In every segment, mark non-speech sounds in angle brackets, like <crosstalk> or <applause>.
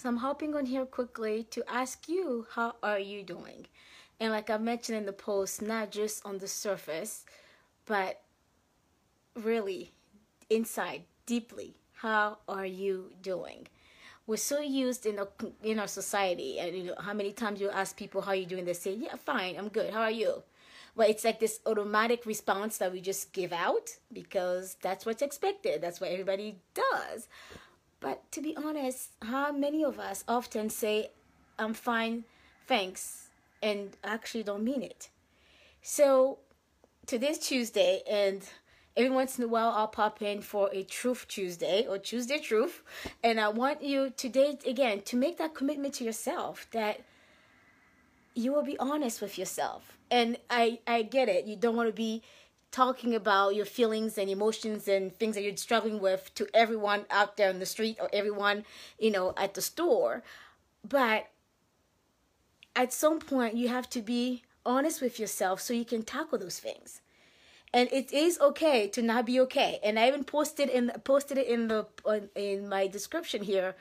So I'm hopping on here quickly to ask you, how are you doing? And like I mentioned in the post, not just on the surface, but really inside, deeply, how are you doing? We're so used in a, in our society, and you know how many times you ask people how you doing, they say, "Yeah, fine, I'm good. How are you?" Well, it's like this automatic response that we just give out because that's what's expected. That's what everybody does. But to be honest, how many of us often say, I'm fine, thanks, and actually don't mean it? So today's Tuesday, and every once in a while I'll pop in for a Truth Tuesday or Tuesday Truth. And I want you today, again, to make that commitment to yourself that you will be honest with yourself. And I, I get it. You don't want to be talking about your feelings and emotions and things that you're struggling with to everyone out there in the street or everyone, you know, at the store. But at some point, you have to be honest with yourself so you can tackle those things. And it is okay to not be okay. And I even posted in posted it in the in my description here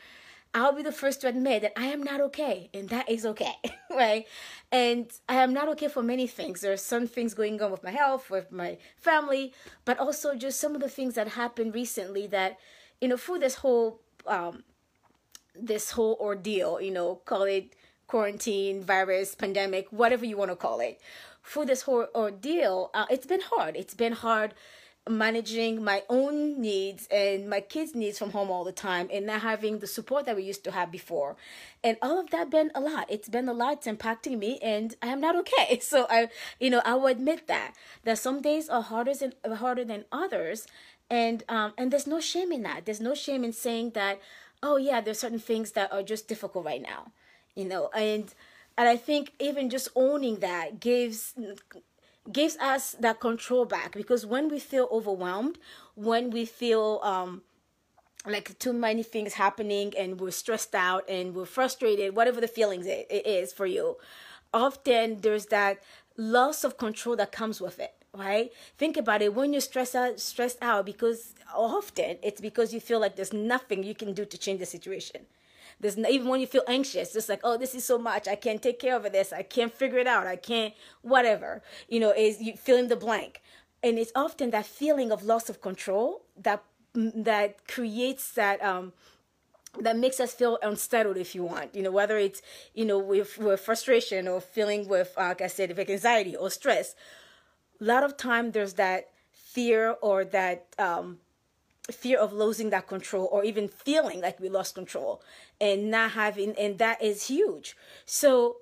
I'll be the first to admit that I am not okay, and that is okay, <laughs> right? And I am not okay for many things. There are some things going on with my health, with my family, but also just some of the things that happened recently that, you know, through this whole um, this whole ordeal, you know, call it quarantine, virus, pandemic, whatever you want to call it. For this whole ordeal, uh, it's been hard. It's been hard managing my own needs and my kids' needs from home all the time and not having the support that we used to have before. And all of that been a lot. It's been a lot. It's impacting me and I am not okay. <laughs> So I you know, I will admit that. That some days are harder than harder than others. And um and there's no shame in that. There's no shame in saying that, oh yeah, there's certain things that are just difficult right now. You know, and and I think even just owning that gives gives us that control back because when we feel overwhelmed, when we feel um, like too many things happening and we're stressed out and we're frustrated, whatever the feelings it, it is for you, often there's that loss of control that comes with it right? Think about it. When you're stressed out stressed out because often it's because you feel like there's nothing you can do to change the situation there's even when you feel anxious, it's like, oh, this is so much. I can't take care of this. I can't figure it out. I can't, whatever. You know, is you fill in the blank, and it's often that feeling of loss of control that that creates that um that makes us feel unsettled if you want you know whether it's you know with, with frustration or feeling with uh, like i said with anxiety or stress a lot of time there's that fear or that um fear of losing that control or even feeling like we lost control and not having and that is huge. So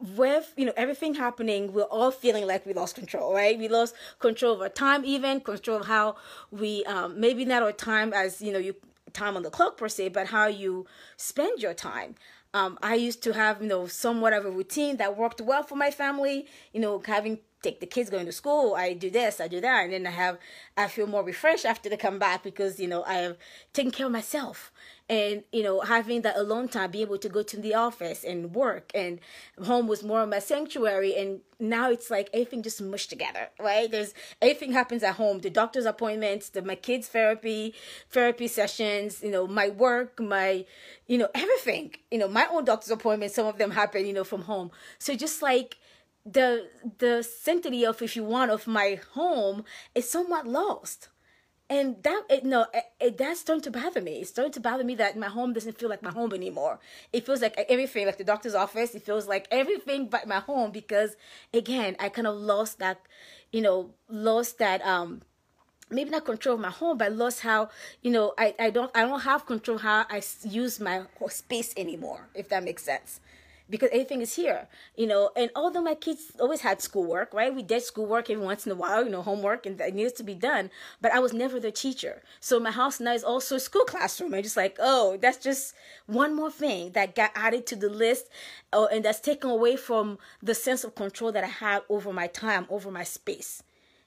with you know everything happening we're all feeling like we lost control right? We lost control of our time even control of how we um, maybe not our time as you know you time on the clock per se but how you spend your time. Um, i used to have you know somewhat of a routine that worked well for my family you know having take the kids going to school. I do this, I do that, and then I have I feel more refreshed after they come back because you know I have taken care of myself and you know having that alone time, be able to go to the office and work, and home was more of my sanctuary. And now it's like everything just mushed together, right? There's everything happens at home: the doctor's appointments, the my kids' therapy, therapy sessions, you know, my work, my you know everything. You know, my own doctor's appointments. Some of them happen, you know, from home. So just like the the sanctity of if you want of my home is somewhat lost. And that it, no it, it, that's starting to bother me. It's starting to bother me that my home doesn't feel like my home anymore. It feels like everything like the doctor's office it feels like everything but my home because again i kind of lost that you know lost that um maybe not control of my home but lost how you know i, I don't i don't have control how i use my space anymore if that makes sense because everything is here, you know. And although my kids always had schoolwork, right? We did schoolwork every once in a while, you know, homework, and that needs to be done. But I was never the teacher. So my house now is also a school <laughs> classroom. I'm just like, oh, that's just one more thing that got added to the list, oh, and that's taken away from the sense of control that I had over my time, over my space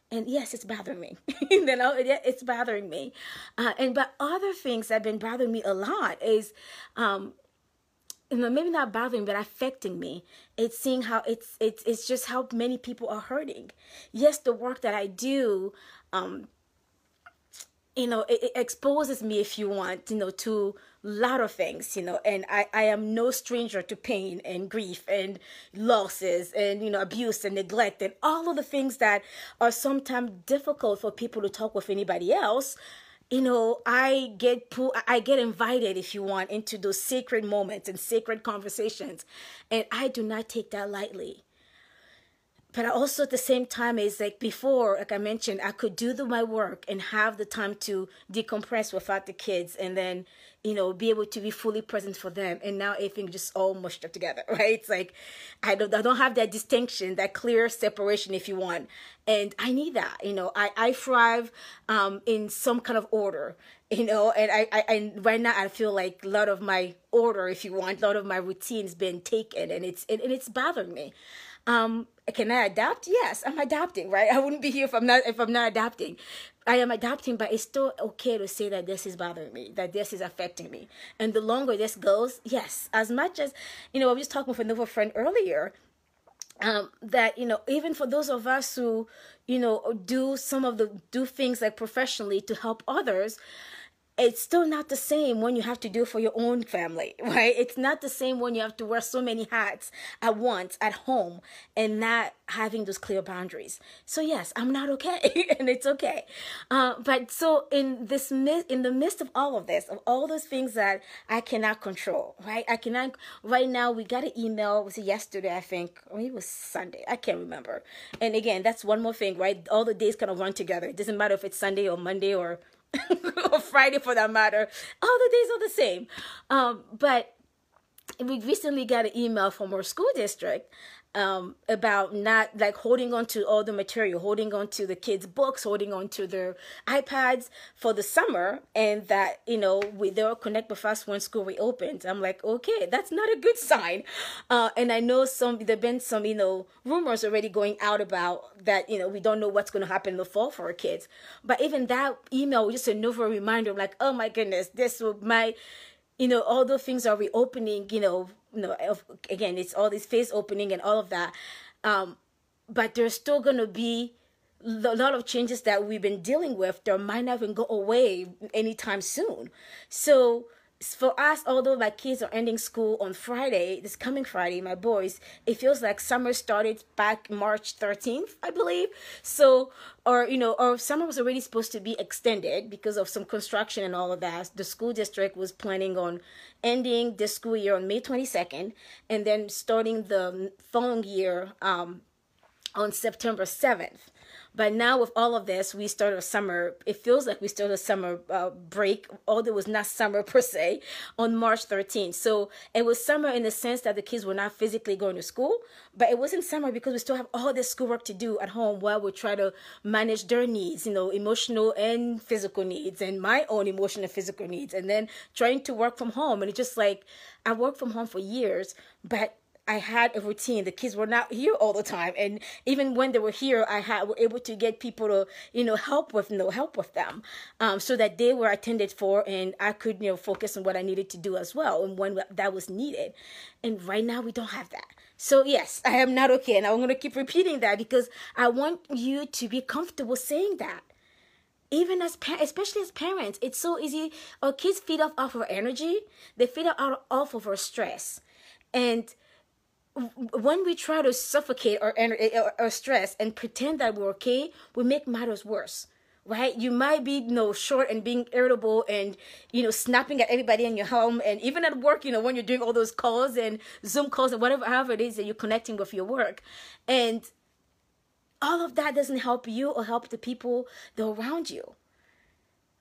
and yes it's bothering me <laughs> you know it's bothering me uh, and but other things that have been bothering me a lot is um, maybe not bothering, but affecting me. It's seeing how it's it's it's just how many people are hurting. Yes, the work that I do, um, you know it, it exposes me if you want you know to a lot of things you know and I, I am no stranger to pain and grief and losses and you know abuse and neglect and all of the things that are sometimes difficult for people to talk with anybody else you know i get pull, i get invited if you want into those sacred moments and sacred conversations. And i do not take that lightly but also at the same time is like before like i mentioned i could do the, my work and have the time to decompress without the kids and then you know be able to be fully present for them. And now everything just all mushed up together <laughs> right? It's like i don't i don't have that distinction that clear separation if you want. And i need that you know i i thrive um in some kind of order you know and I, I and right now i feel like a lot of my order if you want a lot of my routine's been taken and it's and, and it's bothering me. Um, can I adapt? Yes, I'm adapting, right? <laughs> I wouldn't be here if I'm not if I'm not adapting. I am adapting, but it's still okay to say that this is bothering me, that this is affecting me. And the longer this goes, yes, as much as you know, I was just talking with another friend earlier. Um, that you know, even for those of us who, you know, do some of the do things like professionally to help others, it's still not the same when you have to do for your own family, <laughs> right? It's not the same when you have to wear so many hats at once at home and not having those clear boundaries. So yes, I'm not okay, <laughs> and it's okay. Uh, but so in this in the midst of all of this, of all those things that I cannot control, right? I cannot. Right now, we got an email. Was it yesterday? I think, or it was Sunday. I can't remember. And again, that's one more thing, right? All the days kind of run together. It doesn't matter if it's Sunday or Monday or <laughs> or Friday for that matter. All the days are the same. Um, but we recently got an email from our school district um, about not like holding on to all the material, holding on to the kids' books, holding on to their iPads for the summer, and that you know we they'll connect with us when school reopens. I'm like, okay, that's not a good sign. Uh, and I know some there've been some you know rumors already going out about that you know we don't know what's going to happen in the fall for our kids. But even that email was just another reminder. I'm like, oh my goodness, this will my you know, all those things are reopening, you know, you know, again, it's all this face opening and all of that. Um, but there's still going to be a lot of changes that we've been dealing with. There might not even go away anytime soon. So for us, although my kids are ending school on Friday, this coming Friday, my boys, it feels like summer started back March 13th, I believe. So, or, you know, or summer was already supposed to be extended because of some construction and all of that. The school district was planning on ending the school year on May 22nd and then starting the following year um, on September 7th. But now with all of this, we started a summer. It feels like we started a summer uh, break, although it was not summer <laughs> per se, on March 13th. So it was summer in the sense that the kids were not physically going to school, but it wasn't summer because we still have all this schoolwork to do at home while we try to manage their needs, you know, emotional and physical needs, and my own emotional and physical needs, and then trying to work from home. And it's just like I worked from home for years, but I had a routine. The kids were not here all the time, and even when they were here, I had were able to get people to you know help with you know help with them, um, so that they were attended for, and I could you know focus on what I needed to do as well, and when that was needed. And right now we don't have that. So yes, I am not okay, and I'm going to keep repeating that because I want you to be comfortable saying that even as pa- especially as parents it's so easy our kids feed off of our energy they feed off, off of our stress and when we try to suffocate our, our, our stress and pretend that we're okay, we make matters worse right? You might be, you know, short and being irritable and, you know, snapping at everybody in your home and even at work, you know, when you're doing all those calls and Zoom calls and whatever, however it is that you're connecting with your work. And all of that doesn't help you or help the people that are around you.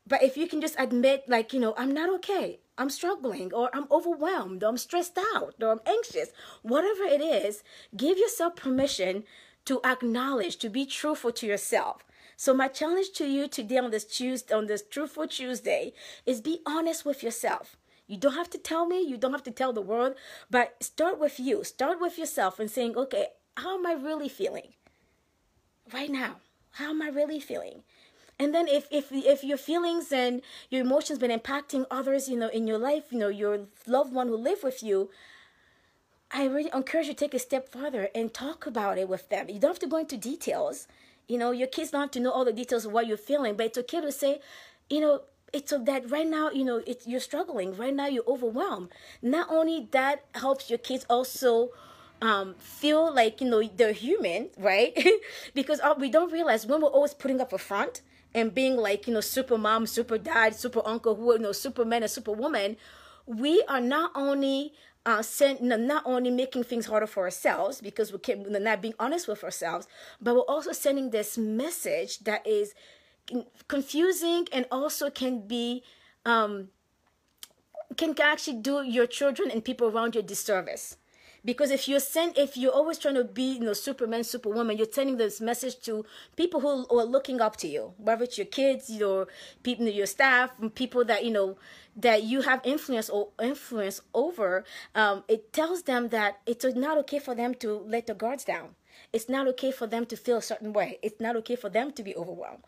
But if you can just admit, like, you know, I'm not okay. I'm struggling or I'm overwhelmed or I'm stressed out or I'm anxious, whatever it is, give yourself permission to acknowledge, to be truthful to yourself. So my challenge to you today on this Tuesday, on this Truthful Tuesday, is be honest with yourself. You don't have to tell me, you don't have to tell the world, but start with you. Start with yourself and saying, okay, how am I really feeling right now? How am I really feeling? And then if if if your feelings and your emotions been impacting others you know in your life you know your loved one who live with you i really encourage you to take a step further and talk about it with them you don't have to go into details you know your kids don't have to know all the details of what you're feeling but it's okay to say you know, it's so that right now, you know, you're struggling. Right now, you're overwhelmed. Not only that helps your kids also um, feel like you know they're human, right? <laughs> because uh, we don't realize when we're always putting up a front and being like you know super mom, super dad, super uncle, who you know superman and superwoman, we are not only uh, send, not only making things harder for ourselves because we can we're not being honest with ourselves, but we're also sending this message that is confusing and also can be um, can actually do your children and people around you a disservice because if you're sent if you're always trying to be you know superman superwoman you're sending this message to people who are looking up to you. Whether it's your kids your people your staff people that you know that you have influence or influence over um, it tells them that it's not okay for them to let their guards down. It's not okay for them to feel a certain way. It's not okay for them to be overwhelmed.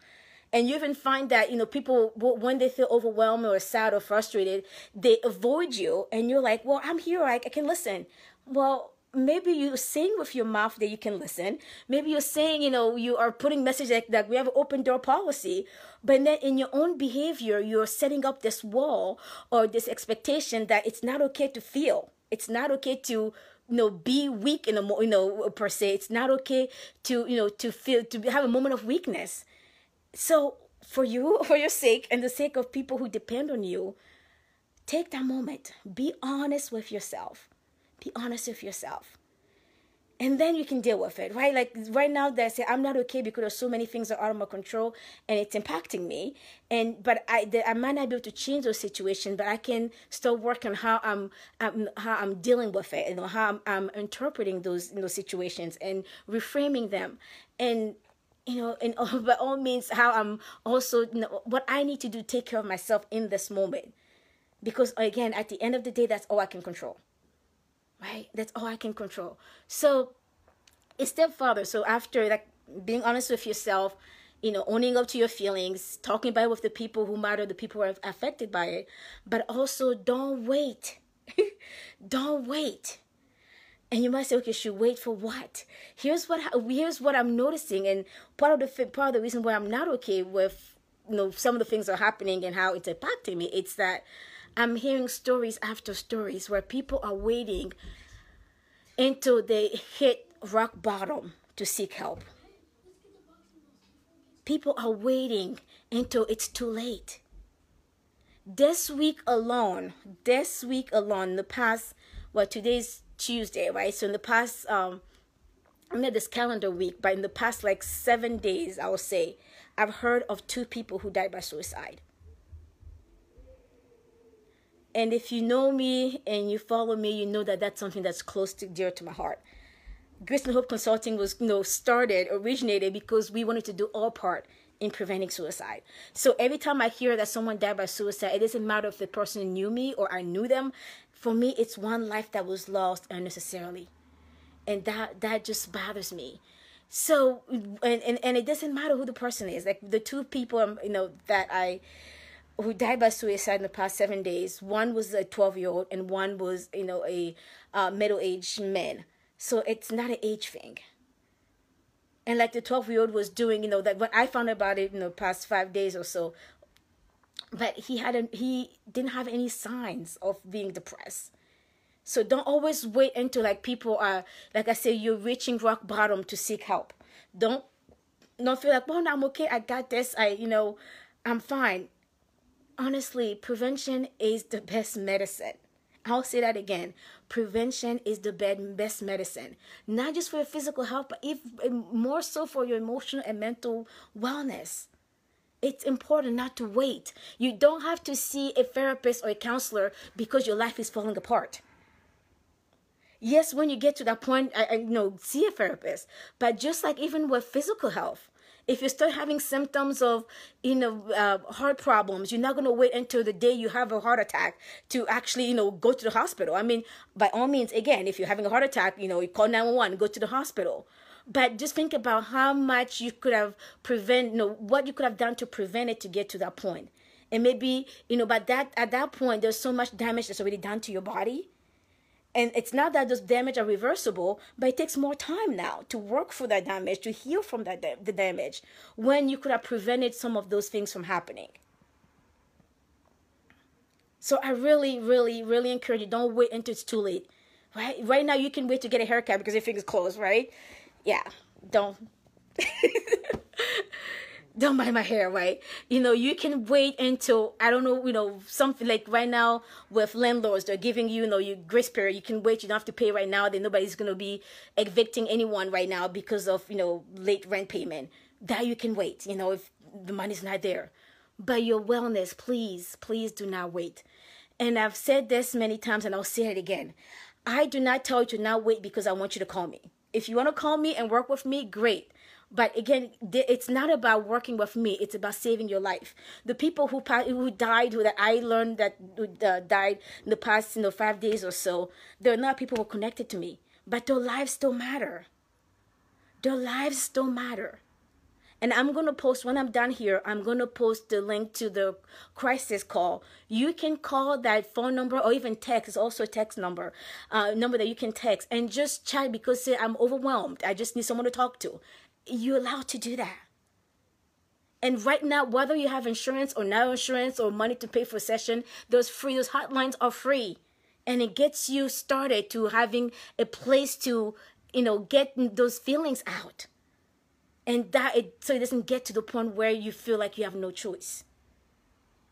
And you even find that you know people when they feel overwhelmed or sad or frustrated they avoid you and you're like well i'm here. I, I can listen well maybe you're saying with your mouth that you can listen. Maybe you're saying you know you are putting message like that we have an open door policy. But then in your own behavior you're setting up this wall or this expectation that it's not okay to feel. It's not okay to you know be weak in a you know per se. It's not okay to you know to feel to have a moment of weakness. So for you <laughs> for your sake and the sake of people who depend on you take that moment. Be honest with yourself be honest with yourself. And then you can deal with it right? Like right now that i say i'm not okay because there's so many things that are out of my control and it's impacting me. And but i the, i might not be able to change those situations but i can still work on how i'm, I'm how i'm dealing with it know how i'm, I'm interpreting those know, situations and reframing them. And you know and <laughs> by all means how i'm also you know, what i need to do take care of myself in this moment. Because again at the end of the day that's all i can control right? That's all I can control. So a step further. So after like being honest with yourself, you know, owning up to your feelings, talking about it with the people who matter, the people who are affected by it, but also don't wait. <laughs> don't wait. And you might say, okay, should wait for what? Here's what here's what I'm noticing, and part of the part of the reason why I'm not okay with you know some of the things that are happening and how it's impacting me. It's that I'm hearing stories after stories where people are waiting until they hit rock bottom to seek help. People are waiting until it's too late. This week alone, this week alone, the past, well, today's Tuesday, right? So in the past, um, I'm not this calendar week, but in the past like seven days, I will say, I've heard of two people who died by suicide. And if you know me and you follow me, you know that that's something that's close to dear to my heart. Grace and Hope Consulting was, you know, started, originated because we wanted to do our part in preventing suicide. So every time I hear that someone died by suicide, it doesn't matter if the person knew me or I knew them. For me, it's one life that was lost unnecessarily. And that that just bothers me. So and, and, and it doesn't matter who the person is. Like the two people um, you know that I who died by suicide in the past seven days. One was a 12 year old, and one was, you know, a uh, middle aged man. So it's not an age thing. And like the 12 year old was doing, you know, that what I found about it in the past five days or so, but he had a, he didn't have any signs of being depressed. So don't always wait until like people are, like I say, you're reaching rock bottom to seek help. Don't, don't feel like, well, no, I'm okay. I got this. I, you know, I'm fine honestly, prevention is the best medicine. I'll say that again. Prevention is the best medicine, not just for your physical health, but if more so for your emotional and mental wellness. It's important not to wait. You don't have to see a therapist or a counselor because your life is falling apart. Yes, when you get to that point, I, I you know see a therapist. But just like even with physical health, if you start having symptoms of you know uh, heart problems you're not going to wait until the day you have a heart attack to actually you know go to the hospital. I mean by all means again if you're having a heart attack you know you call 911 go to the hospital. But just think about how much you could have prevent you know what you could have done to prevent it to get to that point. And maybe you know but that at that point there's so much damage that's already done to your body and it's not that those damage are reversible, but it takes more time now to work for that damage, to heal from that da- the damage, when you could have prevented some of those things from happening. So I really, really, really encourage you don't wait until it's too late. Right? Right now you can wait to get a haircut because your finger's closed, right? Yeah. Don't <laughs> don't buy my hair, right? You know, you can wait until I don't know, you know, something like right now with landlords, they're giving you, you know, your grace period. You can wait, you don't have to pay right now. Then nobody's gonna be evicting anyone right now because of, you know, late rent payment. That you can wait, you know, if the money's not there. But your wellness, please, please do not wait. And I've said this many times and I'll say it again. I do not tell you to not wait because I want you to call me. If you want to call me and work with me, great. But again, it's not about working with me. It's about saving your life. The people who who died, who that I learned that uh, died in the past, you know, five days or so, they're not people who are connected to me, but their lives still matter. Their lives still matter. And I'm to post, when I'm done here, I'm to post the link to the crisis call. You can call that phone number or even text. It's also a text number, uh, number that you can text and just chat because I'm overwhelmed. I just need someone to talk to you're allowed to do that. And right now, whether you have insurance or no insurance or money to pay for session, those free, those hotlines are free. And it gets you started to having a place to, you know, get those feelings out. And that it so it doesn't get to the point where you feel like you have no choice.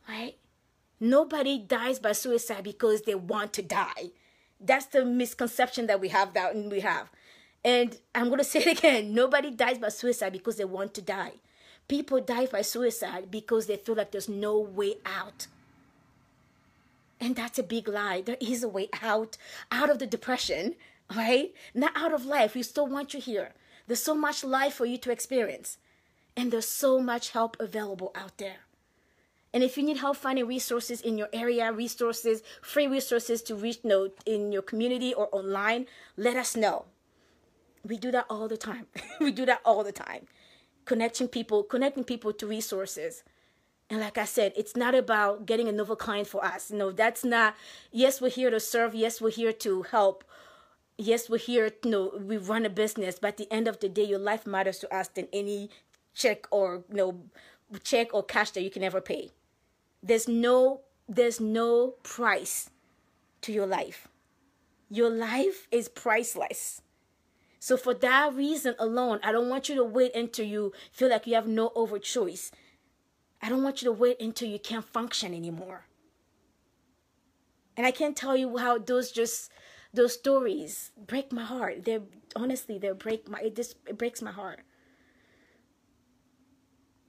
Right? Nobody dies by suicide because they want to die. That's the misconception that we have that we have. And I'm going <laughs> to say it again nobody dies by suicide because they want to die. People die by suicide because they feel like there's no way out. And that's a big lie. There is a way out, out of the depression, right? Not out of life. We still want you here. There's so much life for you to experience. And there's so much help available out there. And if you need help finding resources in your area, resources, free resources to reach you know, in your community or online, let us know. We do that all the time. <laughs> we do that all the time. Connecting people, connecting people to resources. And like I said, it's not about getting another client for us. No, that's not. Yes, we're here to serve. Yes, we're here to help. Yes, we're here. You know, we run a business. But at the end of the day, your life matters to us than any check or you know, check or cash that you can ever pay. There's no, there's no price to your life. Your life is priceless. So for that reason alone, I don't want you to wait until you feel like you have no over choice. I don't want you to wait until you can't function anymore. And I can't tell you how those just those stories break my heart. They honestly they break my it just it breaks my heart.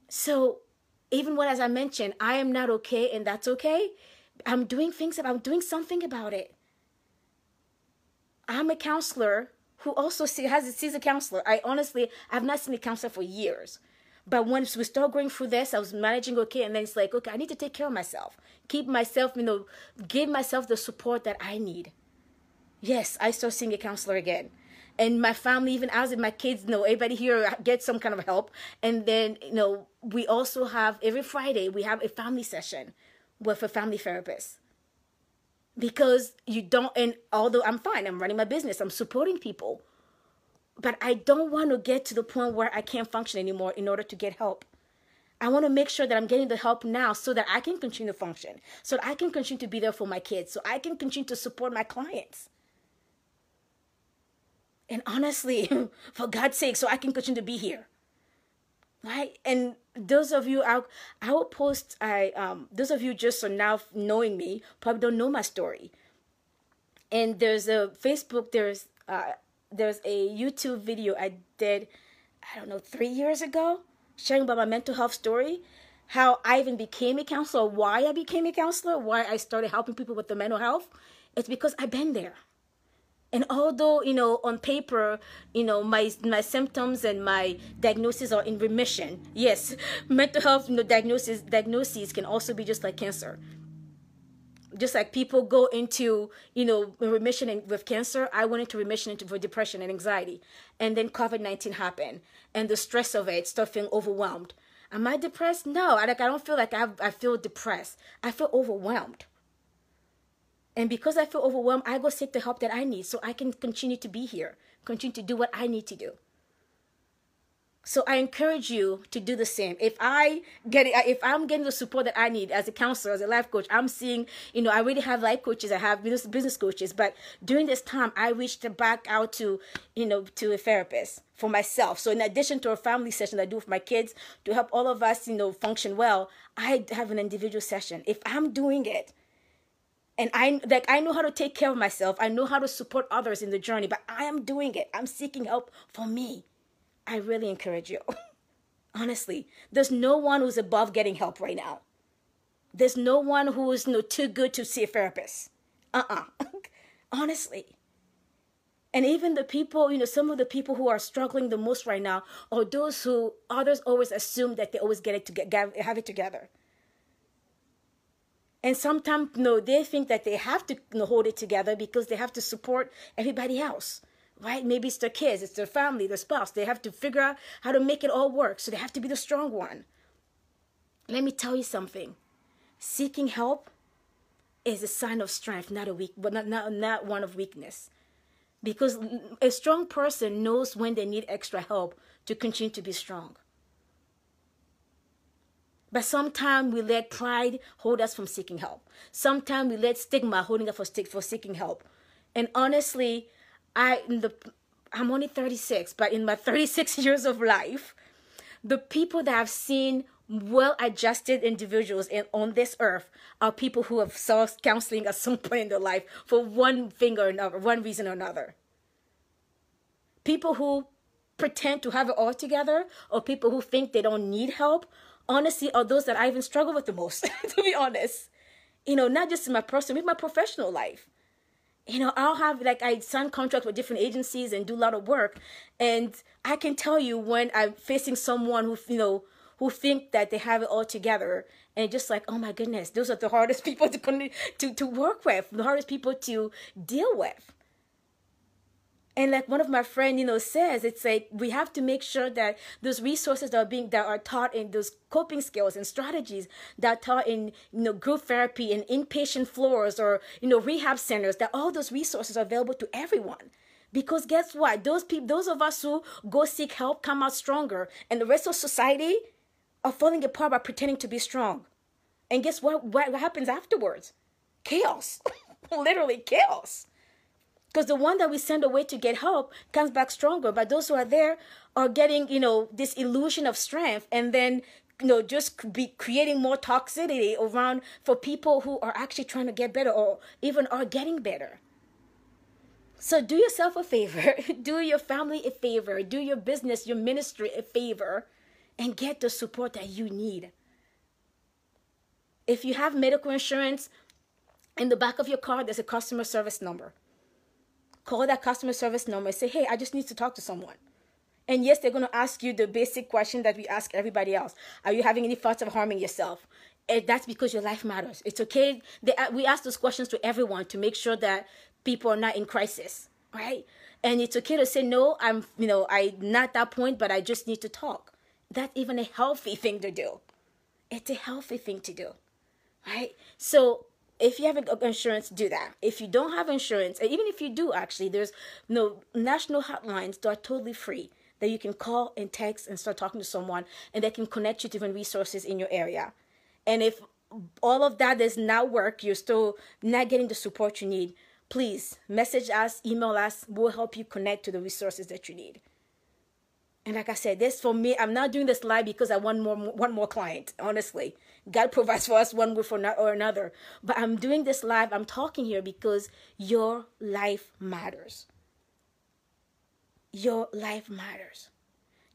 So even when as I mentioned, I am not okay and that's okay. I'm doing things I'm doing something about it. I'm a counselor who also see, has sees a counselor. I honestly, I've not seen a counselor for years. But once we start going through this, I was managing okay, and then it's like, okay, I need to take care of myself, keep myself, you know, give myself the support that I need. Yes, I start seeing a counselor again, and my family, even as in my kids, know, everybody here gets some kind of help. And then, you know, we also have every Friday we have a family session with a family therapist because you don't and although i'm fine i'm running my business i'm supporting people but i don't want to get to the point where i can't function anymore in order to get help. I want to make sure that i'm getting the help now so that i can continue to function so that i can continue to be there for my kids so i can continue to support my clients. And honestly <laughs> for god's sake so i can continue to be here right? And those of you I, I will post i um those of you just are now knowing me probably don't know my story. And there's a facebook there's uh there's a youtube video i did i don't know three years ago sharing about my mental health story how i even became a counselor why i became a counselor why i started helping people with the mental health. It's because i've been there and although you know on paper you know my my symptoms and my diagnosis are in remission yes <laughs> mental health you know diagnosis diagnoses can also be just like cancer. Just like people go into you know remission in, with cancer i went into remission into, for depression and anxiety. And then covid-19 happened and the stress of it start feeling overwhelmed. Am i depressed? No i like i don't feel like I, I feel depressed. I feel overwhelmed and because I feel overwhelmed, I go seek the help that I need so I can continue to be here, continue to do what I need to do. So I encourage you to do the same. If I get it, if I'm getting the support that I need as a counselor, as a life coach, I'm seeing, you know, I already have life coaches, I have business business coaches, but during this time, I reached back out to, you know, to a therapist for myself. So in addition to a family session I do with my kids to help all of us, you know, function well, I have an individual session. If I'm doing it, and I like I know how to take care of myself. I know how to support others in the journey, but I am doing it. I'm seeking help for me. I really encourage you. <laughs> Honestly, there's no one who's above getting help right now. There's no one who is you know, too good to see a therapist. Uh-uh. <laughs> Honestly. And even the people, you know, some of the people who are struggling the most right now are those who others always assume that they always get it to get, have it together. And sometimes, you know, they think that they have to you know, hold it together because they have to support everybody else right? Maybe it's their kids, it's their family, their spouse. They have to figure out how to make it all work. So they have to be the strong one. Let me tell you something. Seeking help is a sign of strength, not a weak, but not, not, not one of weakness. Because a strong person knows when they need extra help to continue to be strong. But sometimes we let pride hold us from seeking help. Sometimes we let stigma holding us for, for seeking help. And honestly, I in the I'm only 36, but in my <laughs> 36 years of life, the people that I've seen well adjusted individuals in, on this earth are people who have sought counseling at some <laughs> point in their life for one thing or another, one reason or another. People who pretend to have it all together or people who think they don't need help, honestly, are those that I even struggle with the most, <laughs> to be honest. You know, not just in my personal, in my professional life you know, I'll have like I sign contracts with different agencies and do a lot of work, and I can tell you when I'm facing someone who you know who think that they have it all together, and just like, oh my goodness, those are the hardest <laughs> people to to to work with, the hardest people to deal with. And like one of my friend, you know, says, it's like we have to make sure that those resources that are being that are taught in those coping skills and strategies that are taught in you know group therapy and inpatient floors or you know rehab centers, that all those resources are available to everyone. Because guess what? Those people, those of us who go seek help come out stronger, and the rest of society are falling apart by pretending to be strong. And guess what? What happens afterwards? Chaos. <laughs> Literally chaos. Because the one that we send away to get help comes back stronger. But those who are there are getting, you know, this illusion of strength and then, you know, just be creating more toxicity around for people who are actually trying to get better or even are getting better. So do yourself a favor, <laughs> do your family a favor, do your business, your ministry a favor, and get the support that you need. If you have medical insurance, in the back of your car, there's a customer service number call that customer service number and say, hey, I just need to talk to someone. And yes, they're going to ask you the basic question that we ask everybody else Are you having any thoughts of harming yourself? And that's because your life matters. It's okay. They, uh, we ask those questions to everyone to make sure that people are not in crisis, right? And it's okay to say, no, I'm, you know, I'm not that point, but I just need to talk. That's even a healthy thing to do. It's a healthy thing to do, right? So if you have insurance, do that. If you don't have insurance, and even if you do, actually, there's no national hotlines that are totally free that you can call and text and start talking to someone, and they can connect you to different resources in your area. And if all of that does not work, you're still not getting the support you need, please message us, email us. We'll help you connect to the resources that you need. And like I said, this for me, I'm not doing this live because I want more one more client. Honestly, God <laughs> provides for us one way for or another. But I'm doing this live. I'm talking here because your life matters. Your life matters.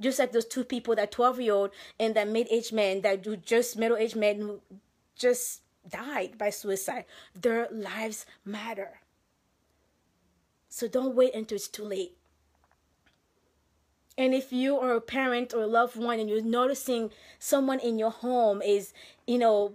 Just like those two people, that 12 year old and that mid aged man, that just middle aged man who just died by suicide. Their lives matter. So don't wait until it's too late. And if you are a parent or a loved one and you're noticing someone in your home is, you know,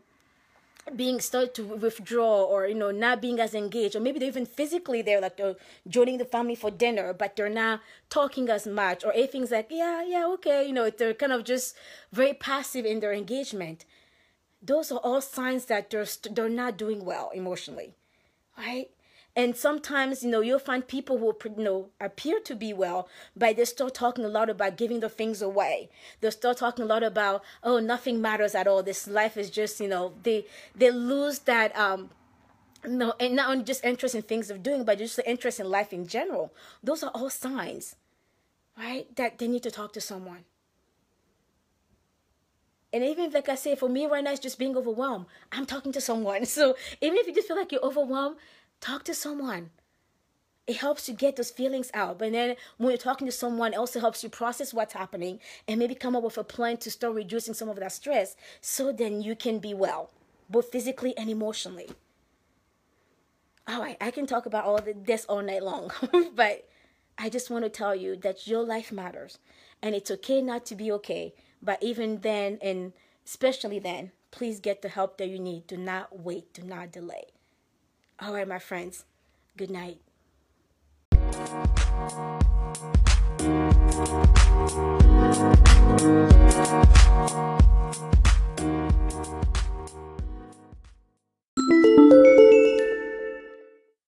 being started to withdraw or you know not being as engaged or maybe they're even physically there like they're joining the family for dinner but they're not talking as much or everything's like yeah yeah okay you know they're kind of just very passive in their engagement those are all signs that they're they're not doing well emotionally right And sometimes, you know, you'll find people who you know appear to be well, but they're still talking a lot about giving the things away. they're still talking a lot about, oh, nothing matters at all. This life is just, you know, they they lose that um no, and not only just interest in things of doing, but just the interest in life in general. Those are all signs, right? That they need to talk to someone. And even like I say, for me right now, it's just being overwhelmed. I'm talking to someone. <laughs> So even if you just feel like you're overwhelmed, talk to someone. It helps you get those feelings out. But then when you're talking to someone, it also helps you process what's happening and maybe come up with a plan to start reducing some of that stress so then you can be well, both physically and emotionally. All right, I can talk about all this all night long, <laughs> but I just want to tell you that your life matters and it's okay not to be okay. But even then, and especially then, please get the help that you need. Do not wait, do not delay. All right, my friends, good night.